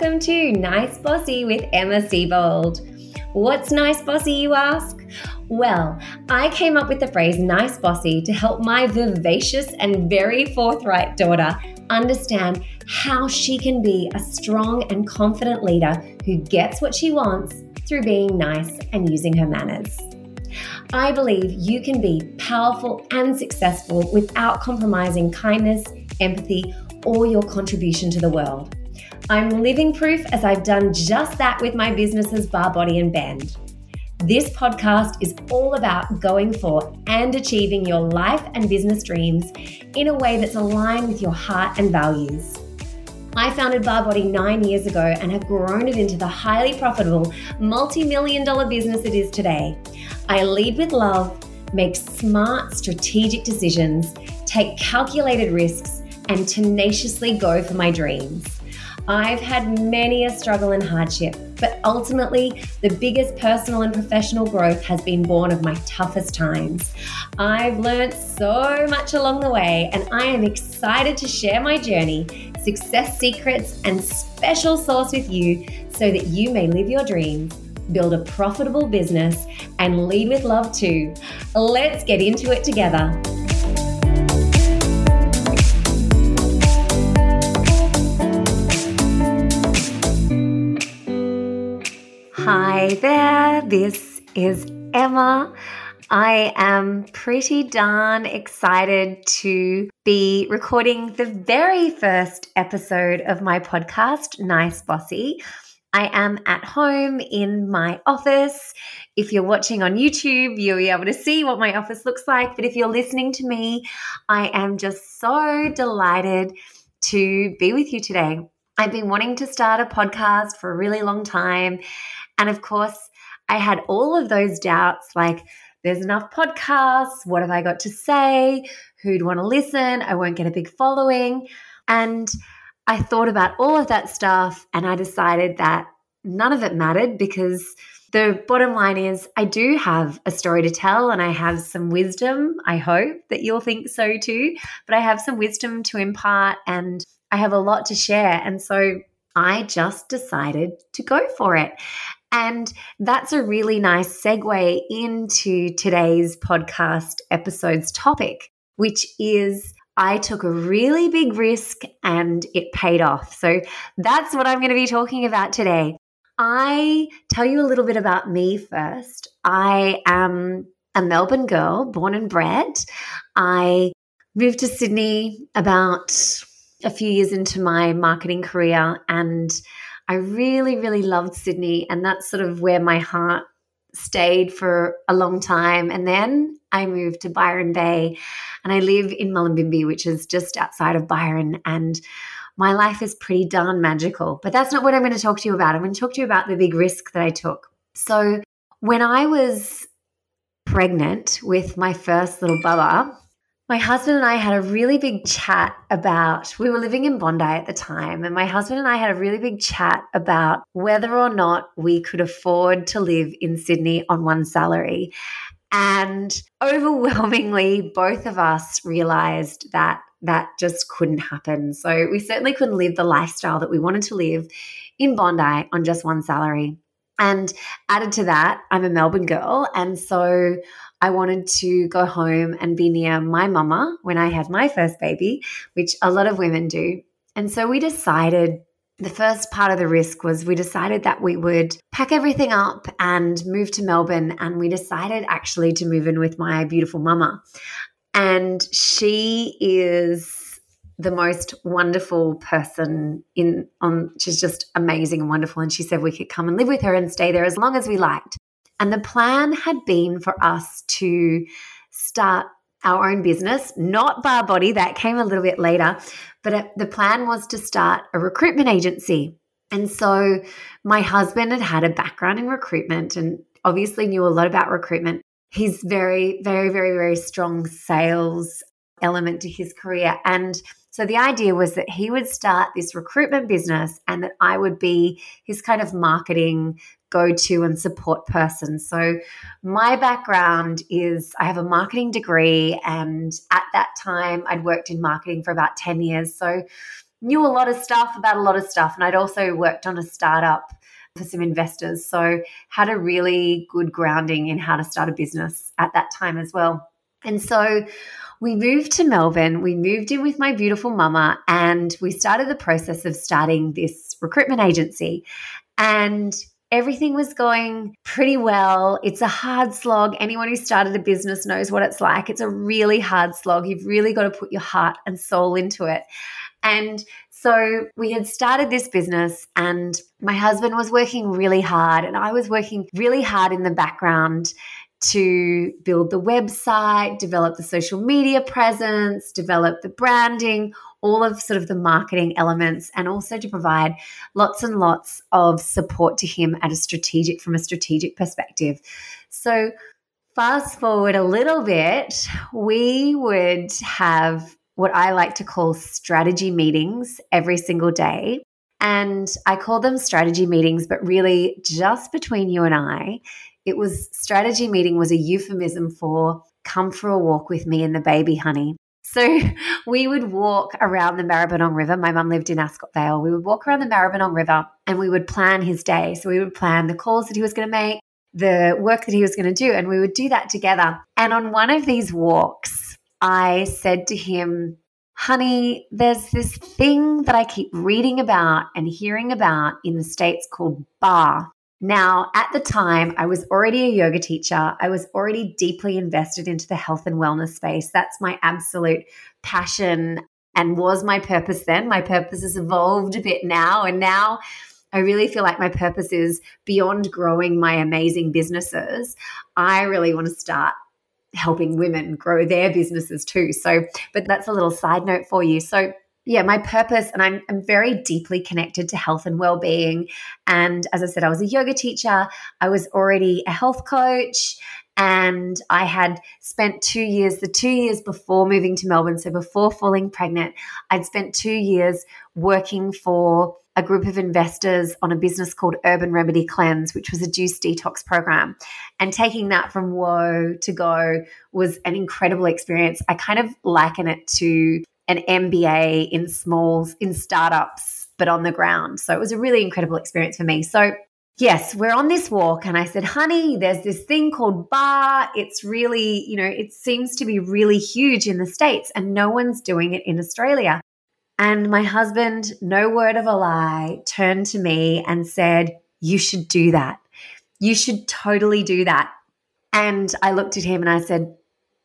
welcome to Nice Bossy with Emma Seebold. What's nice bossy, you ask? Well, I came up with the phrase nice bossy to help my vivacious and very forthright daughter understand how she can be a strong and confident leader who gets what she wants through being nice and using her manners. I believe you can be powerful and successful without compromising kindness, empathy, or your contribution to the world. I'm living proof as I've done just that with my businesses Barre Body and Bend. This podcast is all about going for and achieving your life and business dreams in a way that's aligned with your heart and values. I founded Barre Body nine years ago and have grown it into the highly profitable, multi million dollar business it is today. I lead with love, make smart, strategic decisions, take calculated risks, and tenaciously go for my dreams. I've had many a struggle and hardship, but ultimately, the biggest personal and professional growth has been born of my toughest times. I've learned so much along the way, and I am excited to share my journey, success secrets, and special sauce with you so that you may live your dreams, build a profitable business, and lead with love too. Let's get into it together. Hi there, this is Emma. I am pretty darn excited to be recording the very first episode of my podcast, Nice Bossy. I am at home in my office. If you're watching on YouTube, you'll be able to see what my office looks like. But if you're listening to me, I am just so delighted to be with you today. I've been wanting to start a podcast for a really long time. And of course, I had all of those doubts like, there's enough podcasts. What have I got to say? Who'd want to listen? I won't get a big following. And I thought about all of that stuff and I decided that none of it mattered because the bottom line is I do have a story to tell and I have some wisdom. I hope that you'll think so too. But I have some wisdom to impart and I have a lot to share. And so I just decided to go for it. And that's a really nice segue into today's podcast episode's topic, which is I took a really big risk and it paid off. So that's what I'm going to be talking about today. I tell you a little bit about me first. I am a Melbourne girl, born and bred. I moved to Sydney about a few years into my marketing career and I really, really loved Sydney, and that's sort of where my heart stayed for a long time. And then I moved to Byron Bay, and I live in Mullumbimby, which is just outside of Byron. And my life is pretty darn magical. But that's not what I'm going to talk to you about. I'm going to talk to you about the big risk that I took. So, when I was pregnant with my first little Bubba, my husband and I had a really big chat about, we were living in Bondi at the time, and my husband and I had a really big chat about whether or not we could afford to live in Sydney on one salary. And overwhelmingly, both of us realized that that just couldn't happen. So we certainly couldn't live the lifestyle that we wanted to live in Bondi on just one salary. And added to that, I'm a Melbourne girl. And so I wanted to go home and be near my mama when I had my first baby, which a lot of women do. And so we decided the first part of the risk was we decided that we would pack everything up and move to Melbourne. And we decided actually to move in with my beautiful mama. And she is the most wonderful person in on she's just amazing and wonderful and she said we could come and live with her and stay there as long as we liked and the plan had been for us to start our own business, not Barre Body, that came a little bit later, but the plan was to start a recruitment agency. And so my husband had had a background in recruitment and obviously knew a lot about recruitment. He's very, very, very, very strong sales element to his career. And so the idea was that he would start this recruitment business and that I would be his kind of marketing go to and support person. So, my background is I have a marketing degree, and at that time, I'd worked in marketing for about 10 years. So, knew a lot of stuff about a lot of stuff. And I'd also worked on a startup for some investors. So had a really good grounding in how to start a business at that time as well. And so we moved to Melbourne. We moved in with my beautiful mama and we started the process of starting this recruitment agency. And everything was going pretty well. It's a hard slog. Anyone who started a business knows what it's like. It's a really hard slog. You've really got to put your heart and soul into it. And so we had started this business, and my husband was working really hard, and I was working really hard in the background to build the website, develop the social media presence, develop the branding, all of sort of the marketing elements, and also to provide lots and lots of support to him at a strategic from a strategic perspective. So fast forward a little bit, we would have what I like to call strategy meetings every single day. And I call them strategy meetings, but really just between you and I, it was strategy meeting was a euphemism for come for a walk with me and the baby, honey. So we would walk around the Maribyrnong River. My mum lived in Ascot Vale. We would walk around the Maribyrnong River and we would plan his day. So we would plan the calls that he was going to make, the work that he was going to do, and we would do that together. And on one of these walks, I said to him, Honey, there's this thing that I keep reading about and hearing about in the States called barre. Now, at the time, I was already a yoga teacher. I was already deeply invested into the health and wellness space. That's my absolute passion and was my purpose then. My purpose has evolved a bit now. And now I really feel like my purpose is beyond growing my amazing businesses. I really want to start helping women grow their businesses too. So, but that's a little side note for you. So, yeah, my purpose, and I'm, I'm very deeply connected to health and well being. And as I said, I was a yoga teacher, I was already a health coach, and I had spent two years, the two years before moving to Melbourne, so before falling pregnant, I'd spent two years working for a group of investors on a business called Urban Remedy Cleanse, which was a juice detox program. And taking that from whoa to go was an incredible experience. I kind of liken it to an MBA in smalls, in startups, but on the ground. So it was a really incredible experience for me. So yes, we're on this walk, and I said, honey, there's this thing called barre. It's really, you know, it seems to be really huge in the States, and no one's doing it in Australia. And my husband, no word of a lie, turned to me and said, You should do that. You should totally do that. And I looked at him and I said,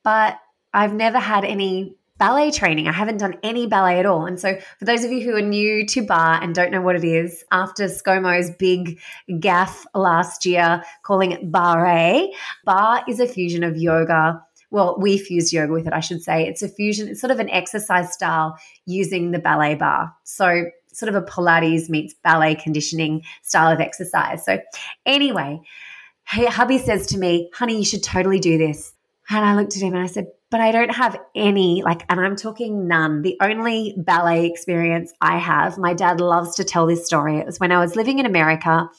But I've never had any ballet training. I haven't done any ballet at all. And so, for those of you who are new to bar and don't know what it is, after ScoMo's big gaff last year calling it barre, bar is a fusion of yoga, well, we fuse yoga with it, I should say. It's a fusion, it's sort of an exercise style using the ballet bar. So, sort of a Pilates meets ballet conditioning style of exercise. So, anyway, hubby says to me, honey, you should totally do this. And I looked at him and I said, but I don't have any, like, and I'm talking none. The only ballet experience I have, my dad loves to tell this story. It was when I was living in America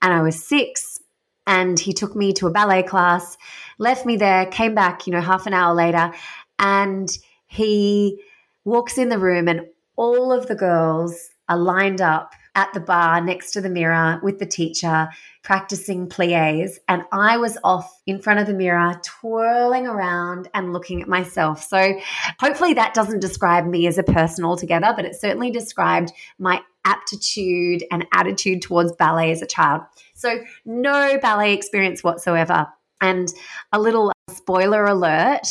and I was six and he took me to a ballet class, left me there, came back, you know, half an hour later, and he walks in the room, and all of the girls are lined up at the bar next to the mirror with the teacher practicing plies and I was off in front of the mirror twirling around and looking at myself. So hopefully that doesn't describe me as a person altogether, but it certainly described my aptitude and attitude towards ballet as a child. So, no ballet experience whatsoever. And a little spoiler alert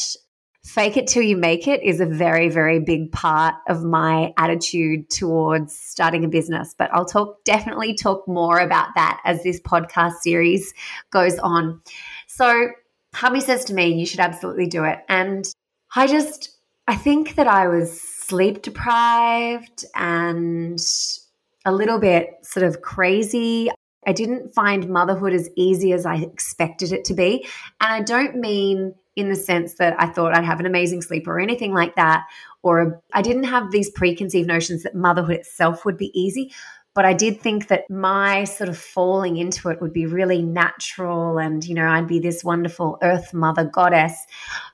fake it till you make it is a very, very big part of my attitude towards starting a business. But I'll talk, definitely talk more about that as this podcast series goes on. So, hubby says to me, You should absolutely do it. And I just, I think that I was sleep deprived and a little bit sort of crazy. I didn't find motherhood as easy as I expected it to be. And I don't mean in the sense that I thought I'd have an amazing sleep or anything like that, or I didn't have these preconceived notions that motherhood itself would be easy. But I did think that my sort of falling into it would be really natural and, you know, I'd be this wonderful earth mother goddess.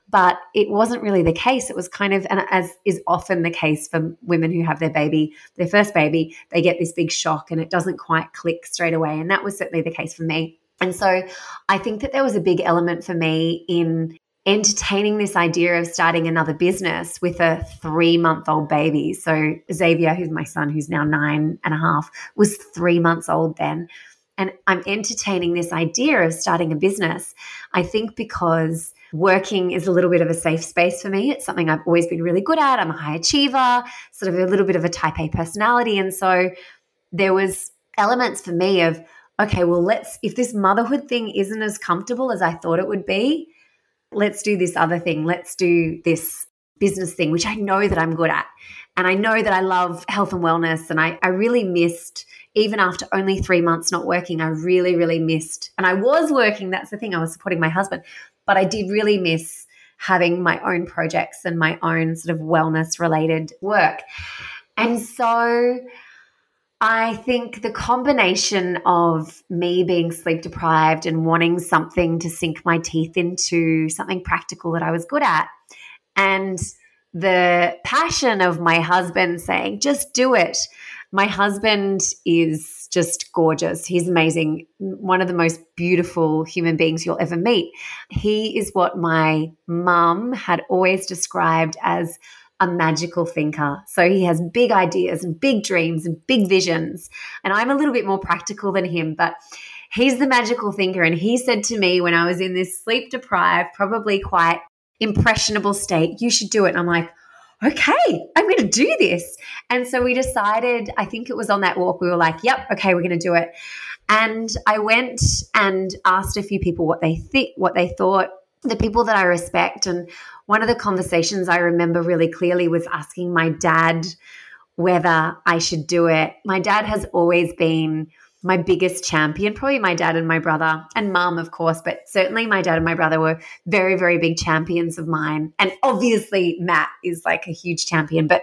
But it wasn't really the case. It was kind of, and as is often the case for women who have their baby, their first baby, they get this big shock and it doesn't quite click straight away. And that was certainly the case for me. And so I think that there was a big element for me in entertaining this idea of starting another business with a three month old baby. So, Xavier, who's my son, who's now nine and a half, was three months old then. And I'm entertaining this idea of starting a business. I think because working is a little bit of a safe space for me. It's something I've always been really good at. I'm a high achiever, sort of a little bit of a type A personality. And so there was elements for me of, okay, well, let's, if this motherhood thing isn't as comfortable as I thought it would be, let's do this other thing. Let's do this business thing, which I know that I'm good at. And I know that I love health and wellness. And I, I really missed, even after only three months not working, I really, really missed. And I was working, that's the thing, I was supporting my husband, but I did really miss having my own projects and my own sort of wellness related work. And so I think the combination of me being sleep deprived and wanting something to sink my teeth into, something practical that I was good at, and the passion of my husband saying, just do it. My husband is just gorgeous. He's amazing. One of the most beautiful human beings you'll ever meet. He is what my mum had always described as a magical thinker. So he has big ideas and big dreams and big visions. And I'm a little bit more practical than him, but he's the magical thinker. And he said to me when I was in this sleep deprived, probably quite impressionable state, you should do it. And I'm like, okay, I'm going to do this. And so we decided, I think it was on that walk, we were like, yep, okay, we're going to do it. And I went and asked a few people what they think, what they thought, the people that I respect. And one of the conversations I remember really clearly was asking my dad whether I should do it. My dad has always been my biggest champion, probably my dad and my brother, and mum, of course, but certainly my dad and my brother were very, very big champions of mine. And obviously, Matt is like a huge champion. But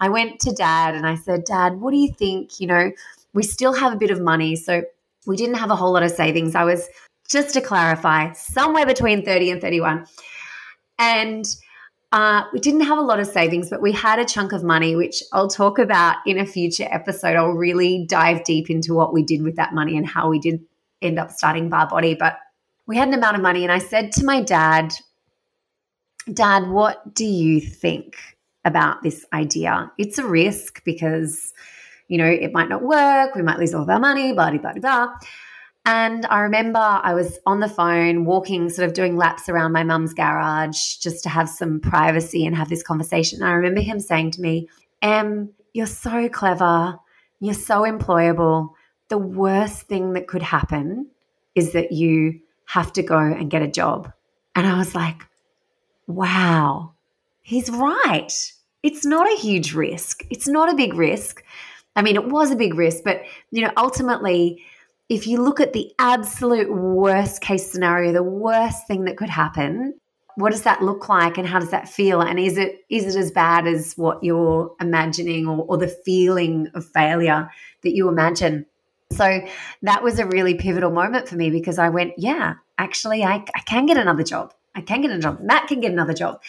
I went to dad and I said, Dad, what do you think? You know, we still have a bit of money. So we didn't have a whole lot of savings. I was, just to clarify, somewhere between 30 and 31. And uh, we didn't have a lot of savings, but we had a chunk of money, which I'll talk about in a future episode. I'll really dive deep into what we did with that money and how we did end up starting Barre Body. But we had an amount of money, and I said to my dad, Dad, what do you think about this idea? It's a risk because, you know, it might not work. We might lose all of our money, blah, blah, blah, blah. And I remember I was on the phone walking, sort of doing laps around my mum's garage just to have some privacy and have this conversation. And I remember him saying to me, Em, you're so clever. You're so employable. The worst thing that could happen is that you have to go and get a job. And I was like, wow, he's right. It's not a huge risk. It's not a big risk. I mean, it was a big risk, but you know, ultimately, if you look at the absolute worst case scenario, the worst thing that could happen, what does that look like and how does that feel? And is it is it as bad as what you're imagining or, or the feeling of failure that you imagine? So that was a really pivotal moment for me because I went, yeah, actually, I, I can get another job. I can get a job. Matt can get another job.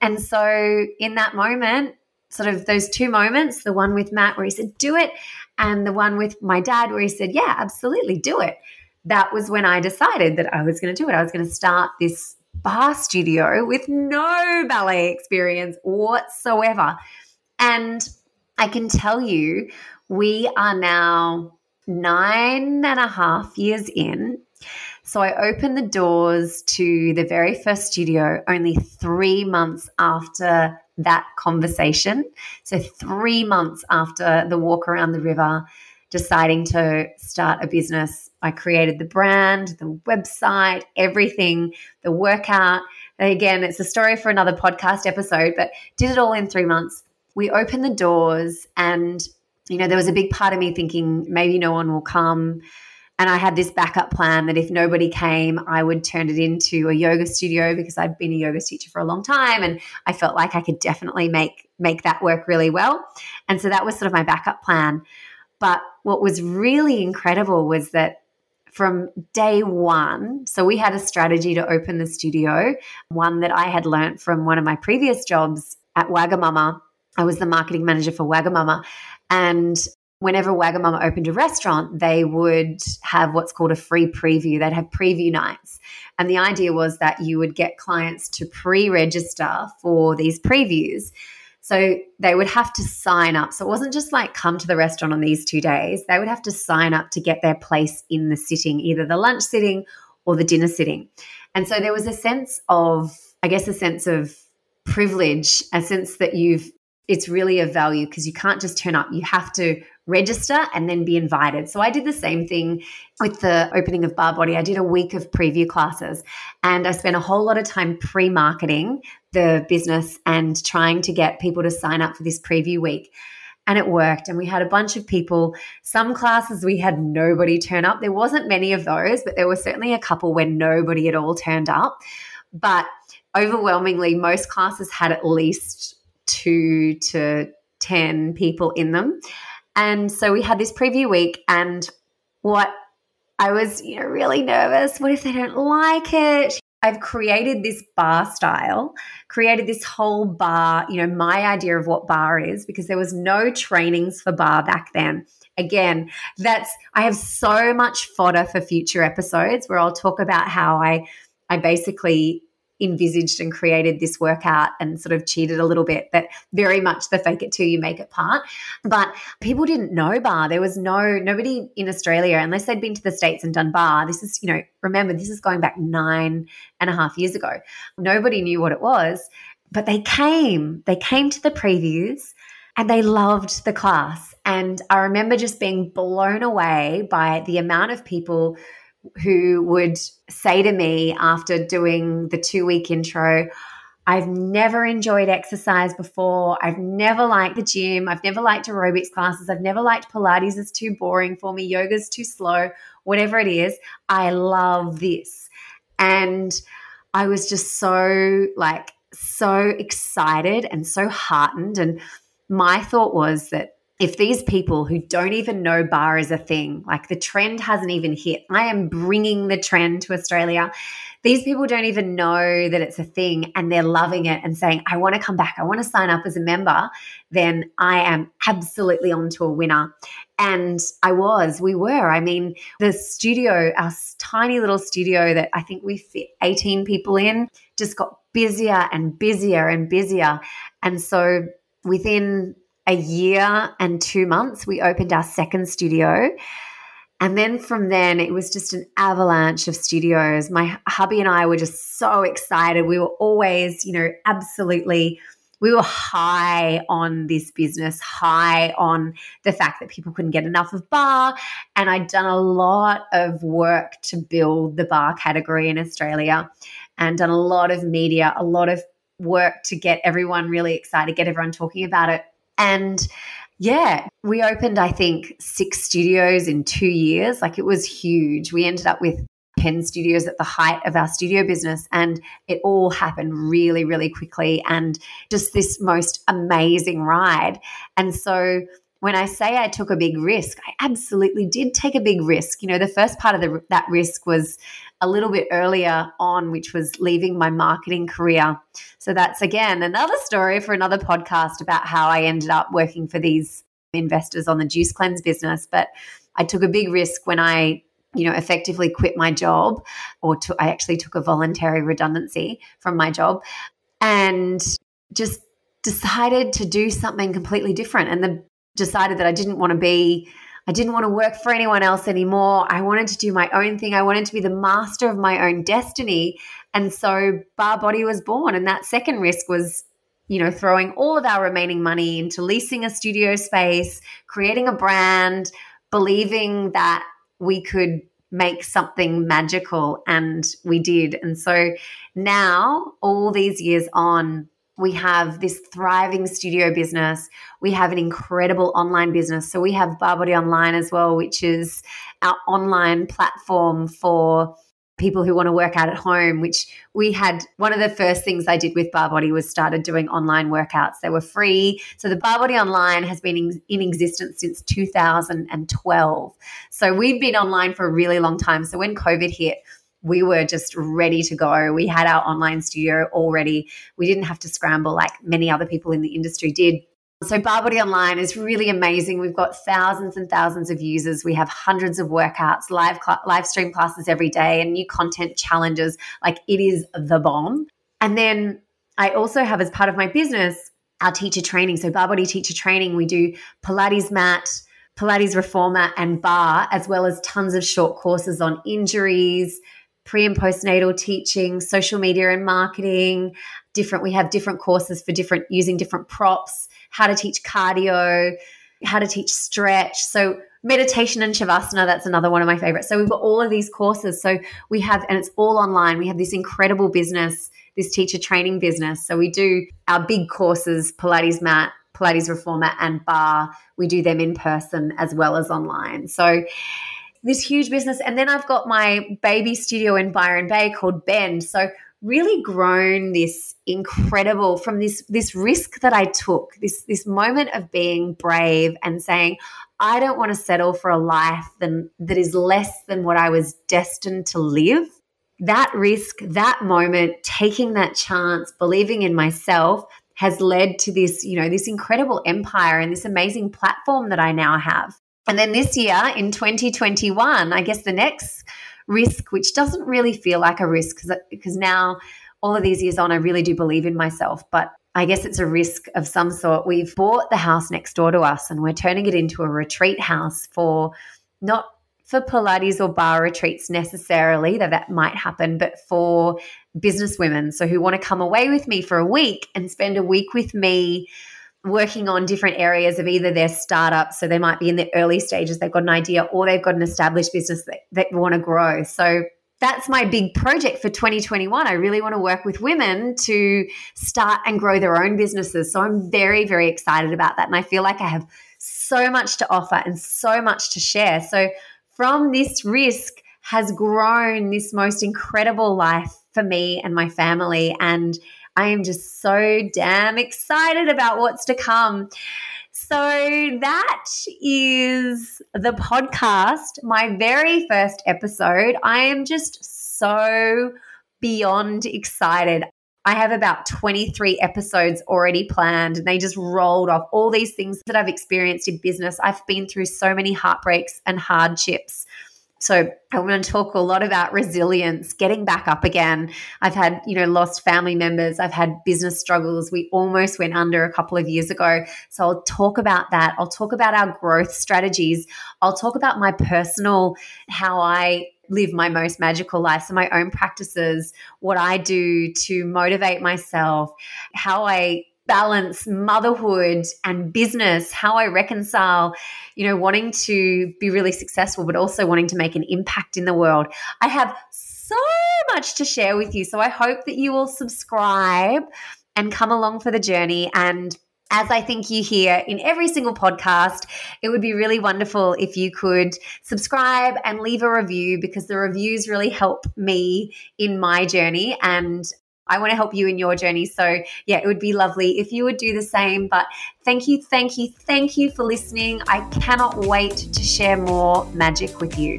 And so in that moment, sort of those two moments the one with Matt where he said, do it, and the one with my dad where he said, yeah, absolutely, do it. That was when I decided that I was going to do it. I was going to start this bar studio with no ballet experience whatsoever. And I can tell you, we are now nine and a half years in. So I opened the doors to the very first studio only three months after that conversation. So, three months after the walk around the river, deciding to start a business, I created the brand, the website, everything, the workout. And again, it's a story for another podcast episode, but did it all in three months. We opened the doors, and you know, there was a big part of me thinking maybe no one will come. And I had this backup plan that if nobody came, I would turn it into a yoga studio because I'd been a yoga teacher for a long time and I felt like I could definitely make make that work really well. And so that was sort of my backup plan. But what was really incredible was that from day one, so we had a strategy to open the studio, one that I had learned from one of my previous jobs at Wagamama. I was the marketing manager for Wagamama. And whenever Wagamama opened a restaurant, they would have what's called a free preview. They'd have preview nights. And the idea was that you would get clients to pre register for these previews. So they would have to sign up. So it wasn't just like come to the restaurant on these two days. They would have to sign up to get their place in the sitting, either the lunch sitting or the dinner sitting. And so there was a sense of, I guess, a sense of privilege, a sense that you've, it's really of value because you can't just turn up. You have to register and then be invited. So I did the same thing with the opening of Barre Body. I did a week of preview classes and I spent a whole lot of time pre marketing the business and trying to get people to sign up for this preview week. And it worked. And we had a bunch of people. Some classes we had nobody turn up. There wasn't many of those, but there were certainly a couple where nobody at all turned up. But overwhelmingly, most classes had at least two to 10 people in them. And so we had this preview week, and what I was, you know, really nervous. What if they don't like it? I've created this bar style, created this whole bar, you know, my idea of what bar is because there was no trainings for bar back then. Again, that's I have so much fodder for future episodes where I'll talk about how I I basically envisaged and created this workout and sort of cheated a little bit that very much the fake it till you make it part. But people didn't know bar. There was no nobody in australia unless they'd been to the states and done bar this is you know remember this is going back nine and a half years ago. Nobody knew what it was but they came. They came to the previews and they loved the class. And i remember just being blown away by the amount of people who would say to me after doing the two week intro, I've never enjoyed exercise before. I've never liked the gym. I've never liked aerobics classes. I've never liked Pilates. It's too boring for me. Yoga's too slow. Whatever it is, I love this. And I was just so like so excited and so heartened and my thought was that if these people who don't even know bar is a thing, like the trend hasn't even hit, I am bringing the trend to Australia. These people don't even know that it's a thing and they're loving it and saying, I want to come back, I want to sign up as a member, then I am absolutely on to a winner. And I was, we were. I mean, the studio, our tiny little studio that I think we fit 18 people in, just got busier and busier and busier. And so within a year and two months, we opened our second studio. And then from then, it was just an avalanche of studios. My hubby and I were just so excited. We were always, you know, absolutely, we were high on this business, high on the fact that people couldn't get enough of bar. And I'd done a lot of work to build the bar category in Australia and done a lot of media, a lot of work to get everyone really excited, get everyone talking about it. And yeah, we opened, I think, six studios in two years. Like it was huge. We ended up with 10 studios at the height of our studio business. And it all happened really, really quickly and just this most amazing ride. And so when I say I took a big risk, I absolutely did take a big risk. You know, the first part of the, that risk was a little bit earlier on, which was leaving my marketing career. So that's again another story for another podcast about how I ended up working for these investors on the juice cleanse business. But I took a big risk when I you know effectively quit my job or to, i actually took a voluntary redundancy from my job and just decided to do something completely different and the decided that I didn't want to be I didn't want to work for anyone else anymore. I wanted to do my own thing. I wanted to be the master of my own destiny. And so Barre Body was born. And that second risk was, you know, throwing all of our remaining money into leasing a studio space, creating a brand, believing that we could make something magical. And we did. And so now, all these years on, we have this thriving studio business. We have an incredible online business. So we have Barre Body Online as well, which is our online platform for people who want to work out at home, which we had one of the first things I did with Barre Body was started doing online workouts. They were free. So the Barre Body Online has been in, in, existence since 2012. So we've been online for a really long time. So when COVID hit, we were just ready to go. We had our online studio already. We didn't have to scramble like many other people in the industry did. So Barre Body Online is really amazing. We've got thousands and thousands of users. We have hundreds of workouts, live cl- live stream classes every day, and new content challenges. Like it is the bomb. And then I also have as part of my business our teacher training. So Barre Body teacher training, we do Pilates mat, Pilates reformer, and bar, as well as tons of short courses on injuries, pre and postnatal teaching, social media and marketing. Different. We have different courses for different using different props how to teach cardio, how to teach stretch. So meditation and shavasana that's another one of my favorites so we've got all of these courses so we have and it's all online we have this incredible business this teacher training business so we do our big courses pilates mat pilates reformer and bar. we do them in person as well as online so this huge business and then i've got my baby studio in byron bay called bend so really grown this incredible from this this risk that I took, this this moment of being brave and saying, I don't want to settle for a life than, that is less than what I was destined to live. That risk, that moment, taking that chance, believing in myself has led to this, you know, this incredible empire and this amazing platform that I now have. And then this year in 2021, I guess the next risk, which doesn't really feel like a risk because now all of these years on, I really do believe in myself. But I guess it's a risk of some sort. We've bought the house next door to us and we're turning it into a retreat house for not for Pilates or bar retreats necessarily, though that might happen, but for business women. So who want to come away with me for a week and spend a week with me working on different areas of either their startup. So they might be in the early stages, they've got an idea, or they've got an established business that, that want to grow. So that's my big project for 2021. I really want to work with women to start and grow their own businesses. So I'm very, very excited about that. And I feel like I have so much to offer and so much to share. So from this risk has grown this most incredible life for me and my family. And I am just so damn excited about what's to come. So that is the podcast, my very first episode. I am just so beyond excited. I have about 23 episodes already planned, and they just rolled off all these things that I've experienced in business. I've been through so many heartbreaks and hardships so I want to talk a lot about resilience, getting back up again. I've had, you know, lost family members. I've had business struggles. We almost went under a couple of years ago. So I'll talk about that. I'll talk about our growth strategies. I'll talk about my personal, how I live my most magical life. So my own practices, what I do to motivate myself, how I balance motherhood and business, how I reconcile, you know, wanting to be really successful, but also wanting to make an impact in the world. I have so much to share with you. So I hope that you will subscribe and come along for the journey. And as I think you hear in every single podcast, it would be really wonderful if you could subscribe and leave a review because the reviews really help me in my journey. And I want to help you in your journey. So, yeah, it would be lovely if you would do the same. But thank you, thank you, thank you for listening. I cannot wait to share more magic with you.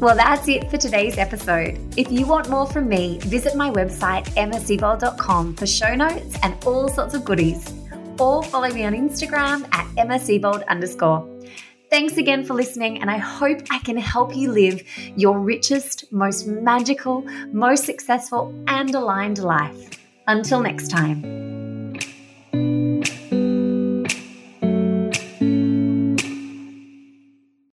Well, that's it for today's episode. If you want more from me, visit my website, emmaseebold.com, for show notes and all sorts of goodies. Or follow me on Instagram at emmasiebold underscore. Thanks again for listening, and I hope I can help you live your richest, most magical, most successful, and aligned life. Until next time.